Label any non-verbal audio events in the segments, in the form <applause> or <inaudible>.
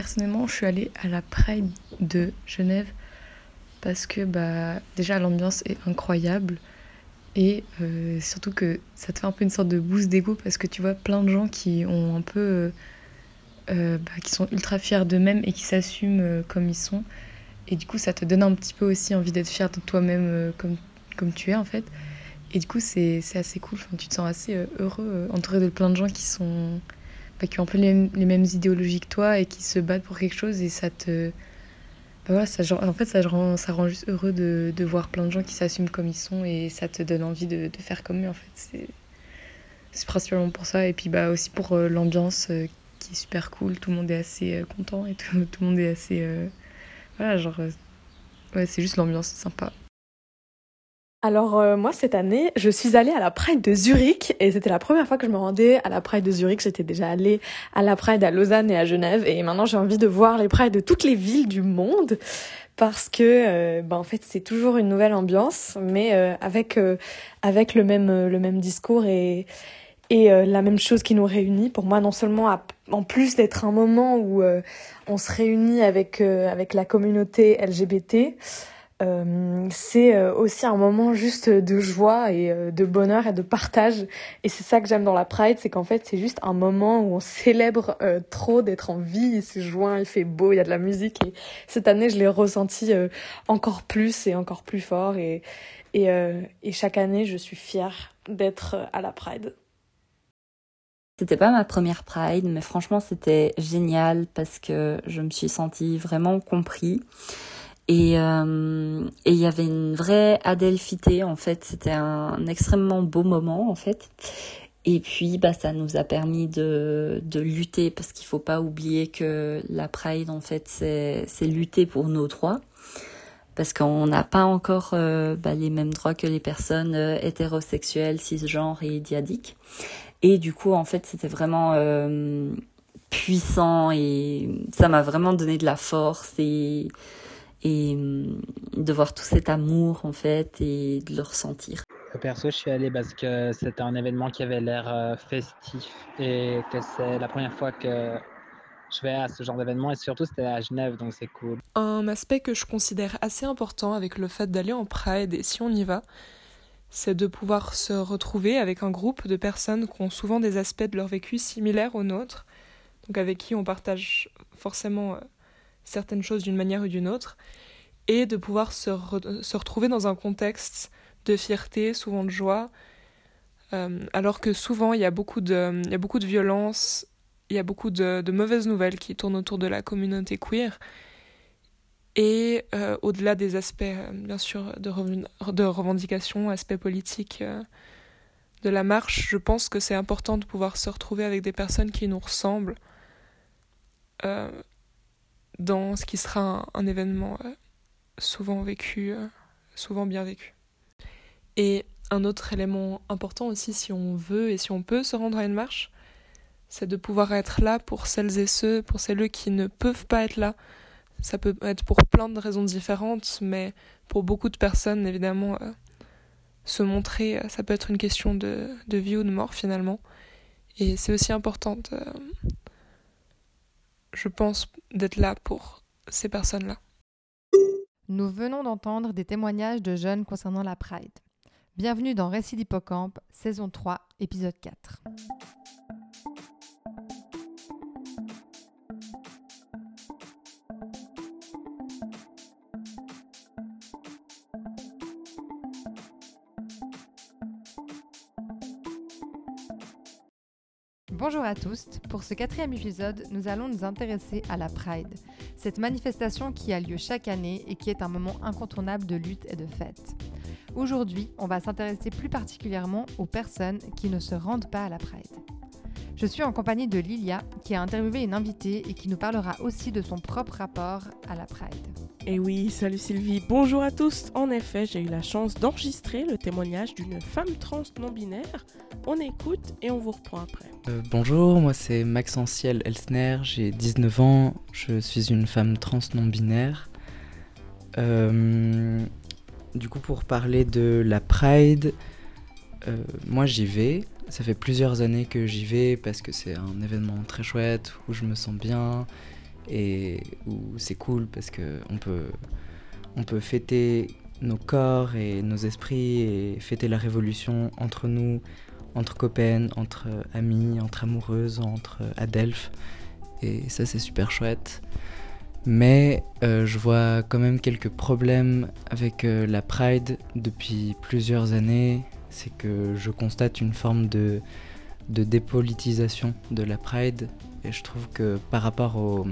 personnellement, je suis allée à la Pride de Genève parce que bah, déjà l'ambiance est incroyable et euh, surtout que ça te fait un peu une sorte de boost d'ego parce que tu vois plein de gens qui ont un peu. Euh, euh, bah, qui sont ultra fiers d'eux-mêmes et qui s'assument comme ils sont. Et du coup, ça te donne un petit peu aussi envie d'être fier de toi-même comme, comme tu es en fait. Et du coup, c'est assez cool. Enfin, tu te sens assez heureux, entouré de plein de gens qui sont bah, qui ont un peu les, mêmes idéologies que toi et qui se battent pour quelque chose et ça te bah ça, en fait, ça rend, ça rend juste heureux de, de voir plein de gens qui s'assument comme ils sont et ça te donne envie de, de faire comme eux, en fait. C'est principalement pour ça. Et puis bah, aussi pour euh, l'ambiance euh, qui est super cool. Tout le monde est assez euh, content et tout, <laughs> tout, le monde est assez. voilà, genre. ouais, c'est juste l'ambiance, sympa. Alors euh, moi cette année, je suis allée à la Pride de Zurich et c'était la première fois que je me rendais à la Pride de Zurich. J'étais déjà allée à la Pride à Lausanne et à Genève et maintenant j'ai envie de voir les Prides de toutes les villes du monde parce que euh, ben en fait c'est toujours une nouvelle ambiance mais euh, avec avec le même le même discours et et la même chose qui nous réunit pour moi non seulement en plus d'être un moment où on se réunit avec avec la communauté LGBT euh, c'est euh, aussi un moment juste de joie et euh, de bonheur et de partage. Et c'est ça que j'aime dans la Pride, c'est qu'en fait c'est juste un moment où on célèbre trop d'être en vie. C'est juin, il fait beau, il y a de la musique. Et cette année, je l'ai ressenti encore plus et encore plus fort. Et, et, et chaque année, je suis fière d'être à la Pride. C'était pas ma première Pride, mais franchement c'était génial parce que je me suis sentie vraiment compris. Euh, et il y avait une vraie adelphité en fait. C'était un, extrêmement beau moment en fait. Et puis bah ça nous a permis de, de lutter parce qu'il faut pas oublier que la Pride en fait c'est lutter pour nos droits parce qu'on n'a pas encore euh, bah, les mêmes droits que les personnes euh, hétérosexuelles, cisgenres et diadiques. Et du coup en fait c'était vraiment puissant et ça m'a vraiment donné de la force et et hum, de voir tout cet amour en fait et de le ressentir. Perso, je suis allée parce que c'était un événement qui avait l'air euh, festif et que c'est la première fois que je vais à ce genre d'événement et surtout c'était à Genève donc c'est cool. Un aspect que je considère assez important avec le fait d'aller en Pride et si on y va, c'est de pouvoir se retrouver avec un groupe de personnes qui ont souvent des aspects de leur vécu similaires aux nôtres, donc avec qui on partage forcément euh, certaines choses d'une manière ou d'une autre, et de pouvoir se, se, retrouver dans un contexte de fierté, souvent de joie, euh, alors que souvent il y a beaucoup de, il y a beaucoup de violence, il y a beaucoup de, de, mauvaises nouvelles qui tournent autour de la communauté queer. Et euh, au-delà des aspects, euh, bien sûr, de, de revendication, aspects politiques de la marche, je pense que c'est important de pouvoir se retrouver avec des personnes qui nous ressemblent dans ce qui sera un, événement euh, souvent vécu, euh, souvent bien vécu. Et un autre élément important aussi, si on veut et si on peut se rendre à une marche, c'est de pouvoir être là pour celles et ceux, pour celles qui ne peuvent pas être là. Ça peut être pour plein de raisons différentes, mais pour beaucoup de personnes, évidemment, euh, se montrer, ça peut être une question de, de vie ou de mort finalement. Et c'est aussi important de, je pense, d'être là pour ces personnes-là. Nous venons d'entendre des témoignages de jeunes concernant la Pride. Bienvenue dans Récit d'Hippocampe, saison 3, épisode 4. Bonjour à tous, pour ce quatrième épisode, nous allons nous intéresser à la Pride, cette manifestation qui a lieu chaque année et qui est un moment incontournable de lutte et de fête. Aujourd'hui, on va s'intéresser plus particulièrement aux personnes qui ne se rendent pas à la Pride. Je suis en compagnie de Lilia, qui a interviewé une invitée et qui nous parlera aussi de son propre rapport à la Pride. Et oui, salut Sylvie, bonjour à tous. En effet, j'ai eu la chance d'enregistrer le témoignage d'une femme trans non-binaire. On écoute et on vous reprend après. Euh, bonjour, moi c'est Maxentiel Elsner, j'ai 19 ans, je suis une femme trans non-binaire. Euh, du coup, pour parler de la Pride, euh, moi j'y vais. Ça fait plusieurs années que j'y vais parce que c'est un événement très chouette où je me sens bien et où c'est cool parce que on peut, on peut fêter nos corps et nos esprits et fêter la révolution entre nous, entre copains, entre amis, entre amoureuses, entre adelphes. Et ça, c'est super chouette. Mais euh, je vois quand même quelques problèmes avec euh, la Pride depuis plusieurs années. C'est que je constate une forme de, de dépolitisation de la Pride. Et je trouve que par rapport au,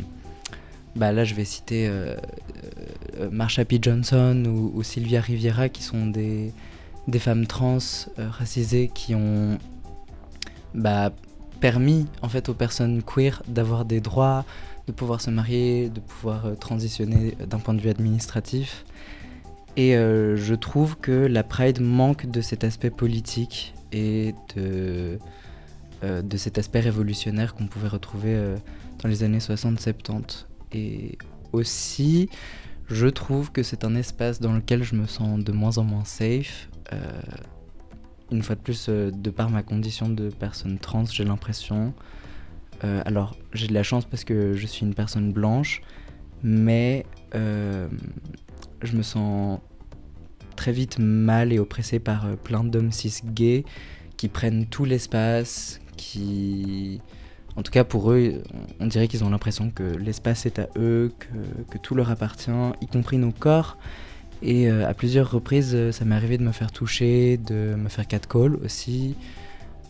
bah là je vais citer euh, euh, Marsha P. Johnson ou, Sylvia Riviera qui sont des, des femmes trans euh, racisées qui ont bah, permis en fait aux personnes queer d'avoir des droits, de pouvoir se marier, de pouvoir transitionner d'un point de vue administratif. Et je trouve que la Pride manque de cet aspect politique et de, de cet aspect révolutionnaire qu'on pouvait retrouver dans les années 60-70. Et aussi, je trouve que c'est un espace dans lequel je me sens de moins en moins safe. Euh, une fois de plus, euh, de par ma condition de personne trans, j'ai l'impression. Euh, alors, j'ai de la chance parce que je suis une personne blanche, mais je me sens très vite mal et oppressé par plein d'hommes cis gays qui prennent tout l'espace, qui en tout cas, pour eux, on dirait qu'ils ont l'impression que l'espace est à eux, que, tout leur appartient, y compris nos corps. Et euh, à plusieurs reprises, euh, ça m'est arrivé de me faire toucher, de me faire catcall aussi,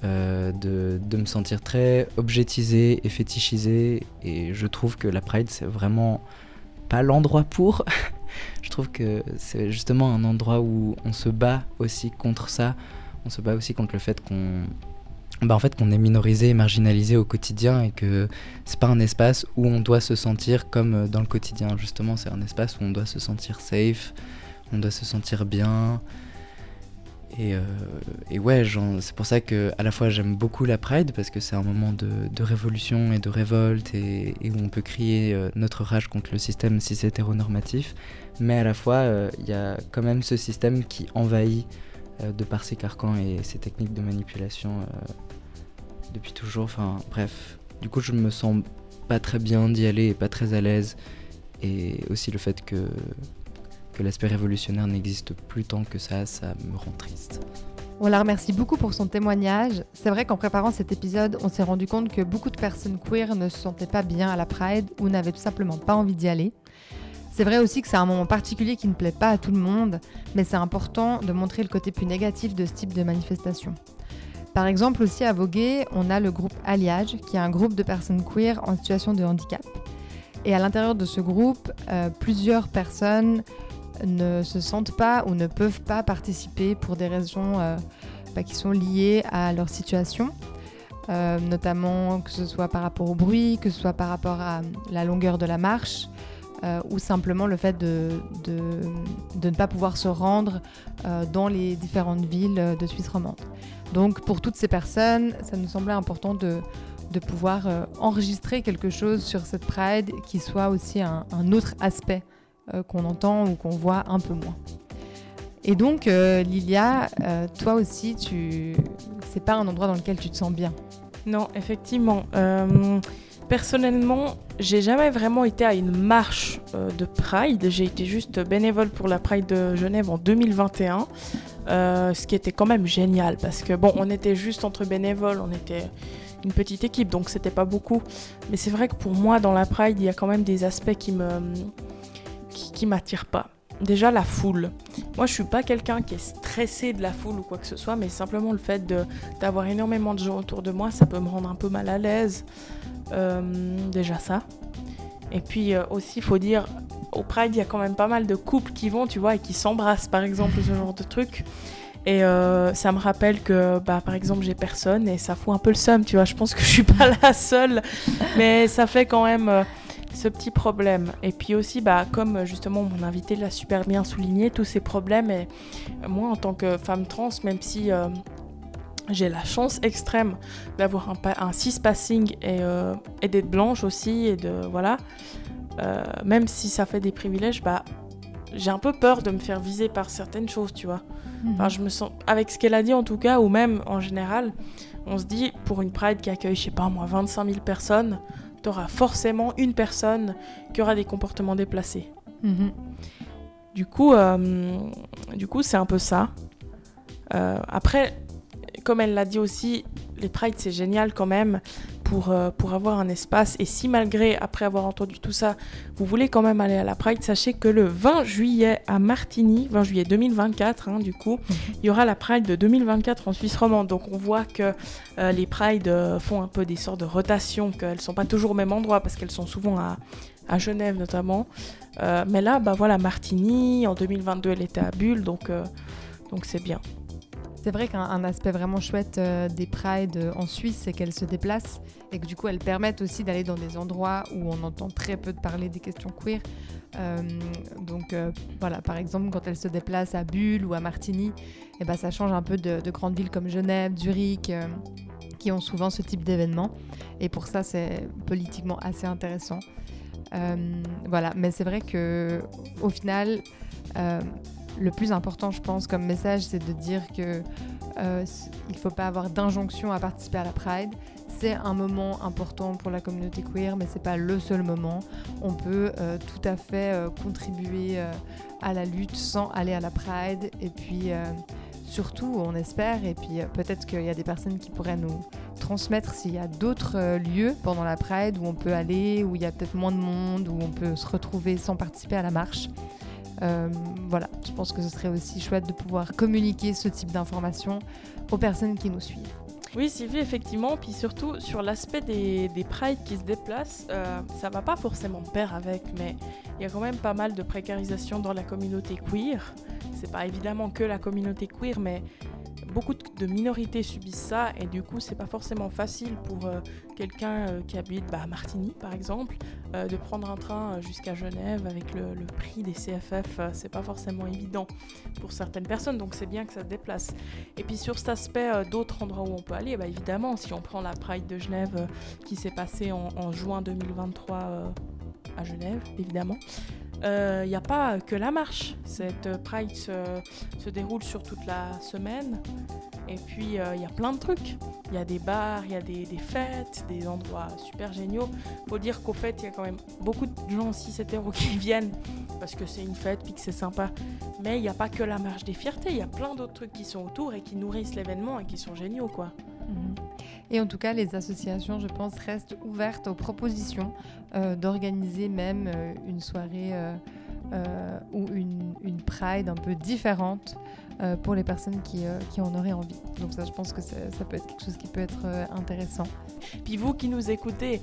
euh, de, de, me sentir très objetisé et fétichisé. Et je trouve que la Pride, c'est vraiment pas l'endroit pour. <laughs> je trouve que c'est justement un endroit où on se bat aussi contre ça. On se bat aussi contre le fait qu'on bah en fait est minorisé et marginalisé au quotidien et que c'est pas un espace où on doit se sentir comme euh, dans le quotidien justement c'est un espace où on doit se sentir safe on doit se sentir bien et, euh, et ouais c'est pour ça que à la fois j'aime beaucoup la Pride parce que c'est un moment de, révolution et de révolte et, où on peut crier euh, notre rage contre le système si c'est hétéronormatif mais à la fois il y a quand même ce système qui envahit de par ses carcans et ses techniques de manipulation depuis toujours. Enfin, bref. Du coup, je me sens pas très bien d'y aller pas très à l'aise. Et aussi le fait que, que l'aspect révolutionnaire n'existe plus tant que ça, ça me rend triste. On la remercie beaucoup pour son témoignage. C'est vrai qu'en préparant cet épisode, on s'est rendu compte que beaucoup de personnes queer ne se sentaient pas bien à la Pride ou n'avaient tout simplement pas envie d'y aller. C'est vrai aussi que c'est un moment particulier qui ne plaît pas à tout le monde, mais c'est important de montrer le côté plus négatif de ce type de manifestation. Par exemple, aussi à Voguer, on a le groupe Alliage, qui est un groupe de personnes queer en situation de handicap. Et à l'intérieur de ce groupe, euh, plusieurs personnes ne se sentent pas ou ne peuvent pas participer pour des raisons euh, bah, qui sont liées à leur situation. Euh, notamment que ce soit par rapport au bruit, que ce soit par rapport à la longueur de la marche, ou simplement le fait de, ne pas pouvoir se rendre dans les différentes villes de Suisse romande. Donc pour toutes ces personnes, ça nous semblait important de, pouvoir euh, enregistrer quelque chose sur cette Pride qui soit aussi un, autre aspect euh, qu'on entend ou qu'on voit un peu moins. Et donc, euh, Lilia, toi aussi, tu... c'est pas un endroit dans lequel tu te sens bien. Non, effectivement. personnellement, j'ai jamais vraiment été à une marche de Pride. J'ai été juste bénévole pour la Pride de Genève en 2021. Euh, ce qui était quand même génial parce que bon, on était juste entre bénévoles, on était une petite équipe, donc c'était pas beaucoup. Mais c'est vrai que pour moi, dans la Pride, il y a quand même des aspects qui me qui, m'attirent pas. Déjà la foule. Moi, je suis pas quelqu'un qui est stressé de la foule ou quoi que ce soit, mais simplement le fait d'avoir énormément de gens autour de moi, ça peut me rendre un peu mal à l'aise. Euh, déjà ça. Et puis euh, aussi, il faut dire, au Pride, il y a quand même pas mal de couples qui vont, tu vois, et qui s'embrassent, par exemple, ce genre de truc. Et euh, ça me rappelle que, bah, par exemple, j'ai personne et ça fout un peu le seum, tu vois. Je pense que je suis pas <laughs> la seule, mais ça fait quand même ce petit problème. Et puis aussi, bah, comme justement mon invité l'a super bien souligné, tous ces problèmes. Et moi, en tant que femme trans, même si euh, j'ai la chance extrême d'avoir un, un cis passing et, et d'être blanche aussi, et de voilà. Euh, même si ça fait des privilèges, bah, j'ai un peu peur de me faire viser par certaines choses, tu vois. Mhm. Enfin, je me sens, avec ce qu'elle a dit en tout cas, ou même en général, on se dit, pour une Pride qui accueille, je sais pas moi, 25 000 personnes, tu auras forcément une personne qui aura des comportements déplacés. Mhm. Du coup, euh, du coup, c'est un peu ça. Euh, après, comme elle l'a dit aussi, les prides c'est génial quand même pour, euh, pour avoir un espace. Et si malgré, après avoir entendu tout ça, vous voulez quand même aller à la Pride, sachez que le 20 juillet à Martigny, 20 juillet 2024, hein, du coup, il y aura la Pride de 2024 en Suisse romande. Donc on voit que euh, les Prides euh, font un peu des sortes de rotations, qu'elles sont pas toujours au même endroit parce qu'elles sont souvent à, Genève notamment. Mais là, bah voilà, Martigny, en 2022, elle était à Bulle, donc donc c'est bien. C'est vrai qu'un un aspect vraiment chouette euh, des prides euh, en Suisse, c'est qu'elles se déplacent et que du coup elles permettent aussi d'aller dans des endroits où on entend très peu de parler des questions queer. Euh, donc voilà, par exemple quand elles se déplacent à Bulle ou à Martigny, et ben, ça change un peu de, de grandes villes comme Genève, Zurich, qui ont souvent ce type d'événements. Et pour ça c'est politiquement assez intéressant. Voilà, mais c'est vrai que au final, le plus important, je pense, comme message, c'est de dire que euh, il ne faut pas avoir d'injonction à participer à la Pride. C'est un moment important pour la communauté queer, mais c'est pas le seul moment. On peut euh, tout à fait euh, contribuer à la lutte sans aller à la Pride. Et puis surtout, on espère, et puis peut-être qu'il y a des personnes qui pourraient nous transmettre s'il y a d'autres lieux pendant la Pride où on peut aller, où il y a peut-être moins de monde, où on peut se retrouver sans participer à la marche. Euh, voilà, je pense que ce serait aussi chouette de pouvoir communiquer ce type d'informations aux personnes qui nous suivent. Oui, Sylvie, effectivement. Puis surtout, sur l'aspect des, des prides qui se déplacent, euh, ça va pas forcément pair avec, mais il y a quand même pas mal de précarisation dans la communauté queer. C'est pas évidemment que la communauté queer, mais beaucoup de minorités subissent ça, et du coup, c'est pas forcément facile pour euh, quelqu'un euh, qui habite bah, à Martigny, par exemple, euh, de prendre un train jusqu'à Genève avec le, prix des CFF. c'est pas forcément évident pour certaines personnes, donc c'est bien que ça se déplace. Et puis sur cet aspect d'autres endroits où on peut aller, bah évidemment, si on prend la Pride de Genève qui s'est passée en, juin 2023 euh, à Genève, évidemment, il n'y a pas que la marche. Cette euh, Pride se, déroule sur toute la semaine. Et puis il y a plein de trucs. Il y a des bars, il y a des, fêtes, des endroits super géniaux. Faut dire qu'au fait, il y a quand même beaucoup de gens aussi hétéros <laughs> qui viennent parce que c'est une fête puis que c'est sympa. Mais il n'y a pas que la marche des fiertés, il y a plein d'autres trucs qui sont autour et qui nourrissent l'événement et qui sont géniaux, quoi. Et en tout cas, les associations, je pense, restent ouvertes aux propositions euh, d'organiser même euh, une soirée euh, ou une, une Pride un peu différente pour les personnes qui, qui en auraient envie. Donc ça, je pense que ça, ça peut être quelque chose qui peut être intéressant. Puis vous qui nous écoutez,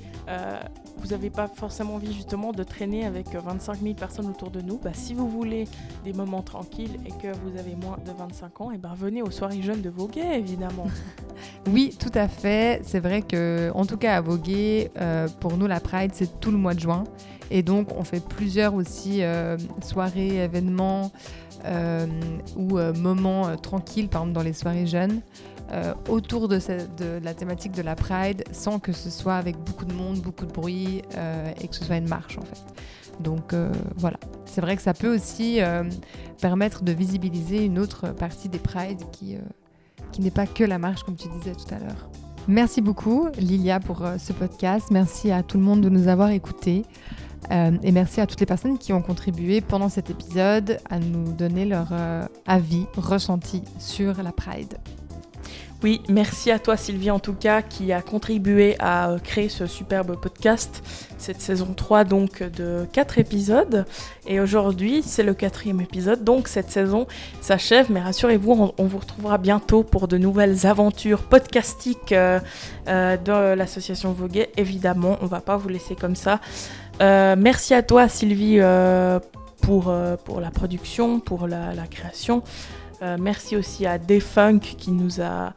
vous n'avez pas forcément envie justement de traîner avec euh, 25 000 personnes autour de nous. Bah, si vous voulez des moments tranquilles et que vous avez moins de 25 ans, et ben venez aux soirées jeunes de Voguet, évidemment. <laughs> Oui, tout à fait. C'est vrai que, en tout cas à Voguet, euh, pour nous, la Pride, c'est tout le mois de juin. Et donc, on fait plusieurs aussi euh, soirées, événements euh, ou euh, moments tranquilles, par exemple dans les soirées jeunes, autour de, la thématique de la Pride, sans que ce soit avec beaucoup de monde, beaucoup de bruit et que ce soit une marche, en fait. Donc voilà, c'est vrai que ça peut aussi permettre de visibiliser une autre partie des Prides qui, qui n'est pas que la marche, comme tu disais tout à l'heure. Merci beaucoup, Lilia, pour euh, ce podcast. Merci à tout le monde de nous avoir écoutés. Euh, et merci à toutes les personnes qui ont contribué pendant cet épisode à nous donner leur euh, avis, ressenti sur la Pride. Oui, merci à toi Sylvie en tout cas qui a contribué à euh, créer ce superbe podcast, cette saison 3 donc de 4 épisodes. Et aujourd'hui c'est le quatrième épisode, donc cette saison s'achève, mais rassurez-vous, on, vous retrouvera bientôt pour de nouvelles aventures podcastiques euh, euh, de l'association Voguet. Évidemment, on va pas vous laisser comme ça. Merci à toi Sylvie pour, la production, pour la création. Euh, merci aussi à Defunk qui nous a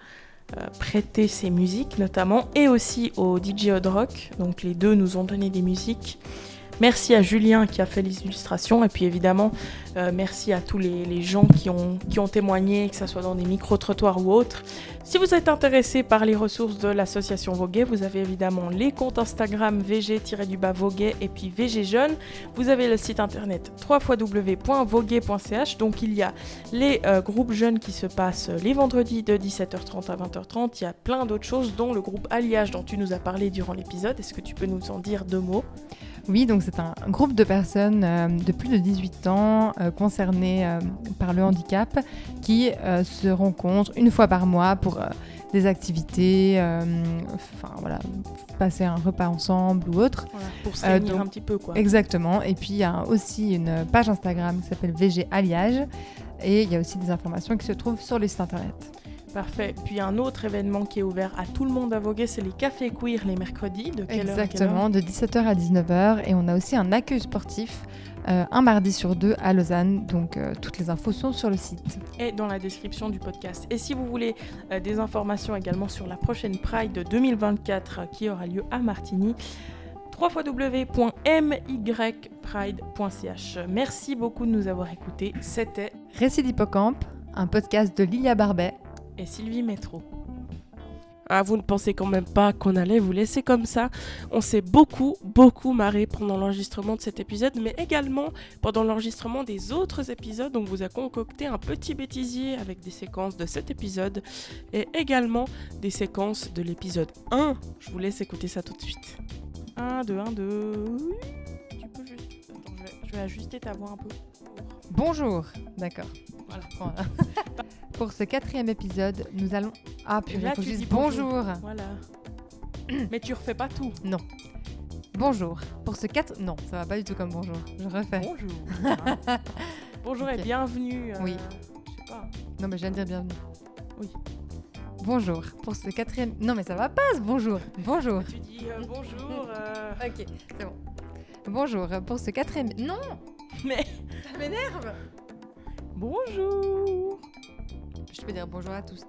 euh, prêté ses musiques notamment et aussi au DJ Odd Rock. Donc les deux nous ont donné des musiques. Merci à Julien qui a fait les illustrations et puis évidemment euh, merci à tous les, gens qui ont, qui ont témoigné, que ce soit dans des micro-trottoirs ou autres. Si vous êtes intéressé par les ressources de l'association Voguet, vous avez évidemment les comptes Instagram VG-du-bas Voguet et puis VG Jeune. Vous avez le site internet www.voguet.ch. Donc il y a les euh, groupes jeunes qui se passent les vendredis de 17h30 à 20h30. Il y a plein d'autres choses dont le groupe Alliage dont tu nous as parlé durant l'épisode. Est-ce que tu peux nous en dire deux mots? Oui, donc c'est un groupe de personnes euh, de plus de 18 ans euh, concernées euh, par le handicap qui se rencontrent une fois par mois pour des activités, enfin voilà, passer un repas ensemble ou autre. pour se réunir un petit peu quoi. Exactement. Et puis il y a aussi une page Instagram qui s'appelle VG Alliage et il y a aussi des informations qui se trouvent sur le site internet. Parfait. Puis un autre événement qui est ouvert à tout le monde à voguer, c'est les cafés queer les mercredis. De quelle Exactement, heure de 17h à 19h. Et on a aussi un accueil sportif euh, un mardi sur deux à Lausanne. Donc euh, toutes les infos sont sur le site. Et dans la description du podcast. Et si vous voulez euh, des informations également sur la prochaine Pride de 2024 qui aura lieu à Martigny, www.mypride.ch. Merci beaucoup de nous avoir écoutés. C'était Récit d'Hippocampe, un podcast de Lilia Barbet et Sylvie Métro. Ah, vous ne pensez quand même pas qu'on allait vous laisser comme ça. On s'est beaucoup, beaucoup marré pendant l'enregistrement de cet épisode, mais également pendant l'enregistrement des autres épisodes. On vous a concocté un petit bêtisier avec des séquences de cet épisode et également des séquences de l'épisode 1. Je vous laisse écouter ça tout de suite. 1, 2, 1, 2. Tu peux juste. Je vais ajuster ta voix un peu. Bonjour. D'accord. Voilà. <laughs> Pour ce quatrième épisode, nous allons. Ah, puis là, tu dis bonjour. Voilà. <clears throat> Mais tu refais pas tout. Non. Bonjour. Pour ce quatre. Non, ça va pas du tout comme bonjour. Je refais. Bonjour. <laughs> bonjour et bienvenue. Euh, oui. Je sais pas. Non, mais je viens de dire bienvenue. Oui. Bonjour. Pour ce quatrième. Non, mais ça va pas ce bonjour. Bonjour. Tu dis euh, bonjour. Euh. <laughs> ok, c'est bon. Bonjour. Pour ce quatrième. Non <laughs> Mais. Ça m'énerve Bonjour je peux dire bonjour à tous.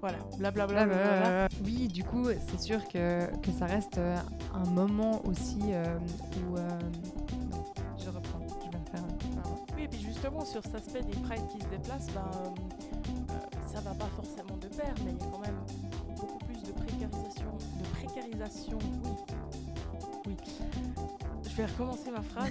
Voilà, blablabla. oui, du coup, c'est sûr que, que, ça reste euh, un moment aussi euh, où. Euh, je reprends, je vais faire. Oui, et puis justement, sur cet aspect des prides qui se déplacent, ben, ça va pas forcément de pair, mais il y a quand même beaucoup plus de précarisation. De précarisation, oui. Oui. Je vais recommencer ma phrase.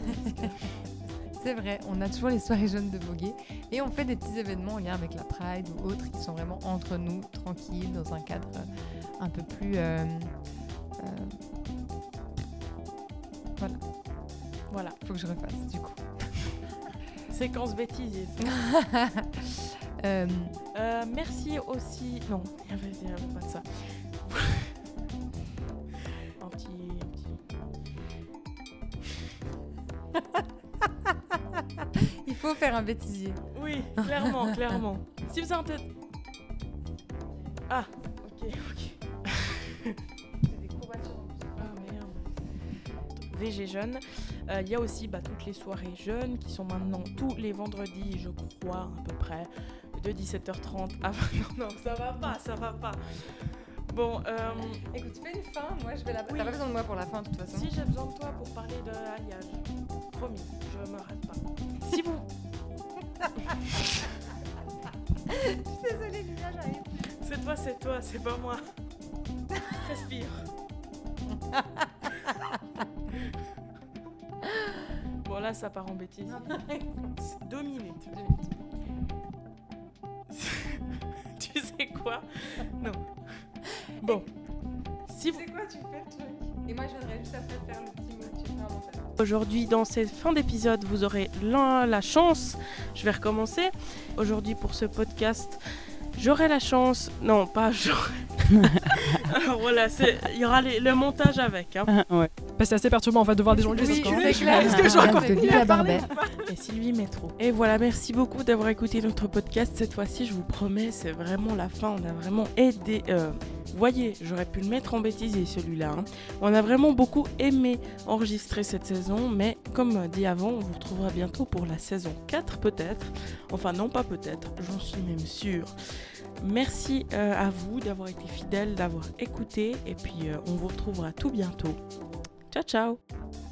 <laughs> C'est vrai, on a toujours les soirées jeunes de Voguer et on fait des petits événements en lien avec la Pride ou autres qui sont vraiment entre nous, tranquilles, dans un cadre euh, un peu plus. Euh, euh, voilà. Voilà. Faut que je refasse du coup. <laughs> Séquence bêtise. <laughs> merci aussi. Non, il n'y avait, pas de ça. <laughs> Il faut faire un bêtisier. Oui, clairement, clairement. Si vous tête. Ah, ok, ok. ah merde. VG Jeunes. Euh, il y a aussi bah, toutes les soirées jeunes qui sont maintenant tous les vendredis, je crois, à peu près, de 17h30 à 20 Non, non, ça va pas, ça va pas. Bon, euh... Écoute, fais une fin, moi je vais la. T'as pas besoin de moi pour la fin de toute façon. Si j'ai besoin de toi pour parler de alliage. Promis, je me rate pas. Si vous. je suis <laughs> désolée, Lina, j'arrive C'est toi, c'est toi, c'est pas moi. Respire. <laughs> bon, là, ça part en bêtise. Deux <laughs> minutes. tu sais quoi? Non. Bon. Si vous... Sais quoi, tu fais le truc. Et moi, je viendrai juste après faire le petit mot. Tu fais un Aujourd'hui, dans cette fin d'épisode, vous aurez la, la chance. Je vais recommencer. Aujourd'hui, pour ce podcast, j'aurai la chance. Non, pas j'aurai. <laughs> Alors voilà, il y aura le montage avec. Hein. ouais. Bah, c'est assez perturbant en fait de voir des gens qui oui, c'est clair. Est-ce que je Et Sylvie Métro. Et voilà, merci beaucoup d'avoir écouté notre podcast. Cette fois-ci, je vous promets, c'est vraiment la fin. On a vraiment aidé. Euh, voyez, j'aurais pu le mettre en bêtisier celui-là. Hein. On a vraiment beaucoup aimé enregistrer cette saison, mais comme dit avant, on vous retrouvera bientôt pour la saison 4 peut-être. Enfin non pas peut-être, j'en suis même sûre. Merci euh, à vous d'avoir été fidèles, d'avoir écouté et puis euh, on vous retrouvera tout bientôt. Ciao ciao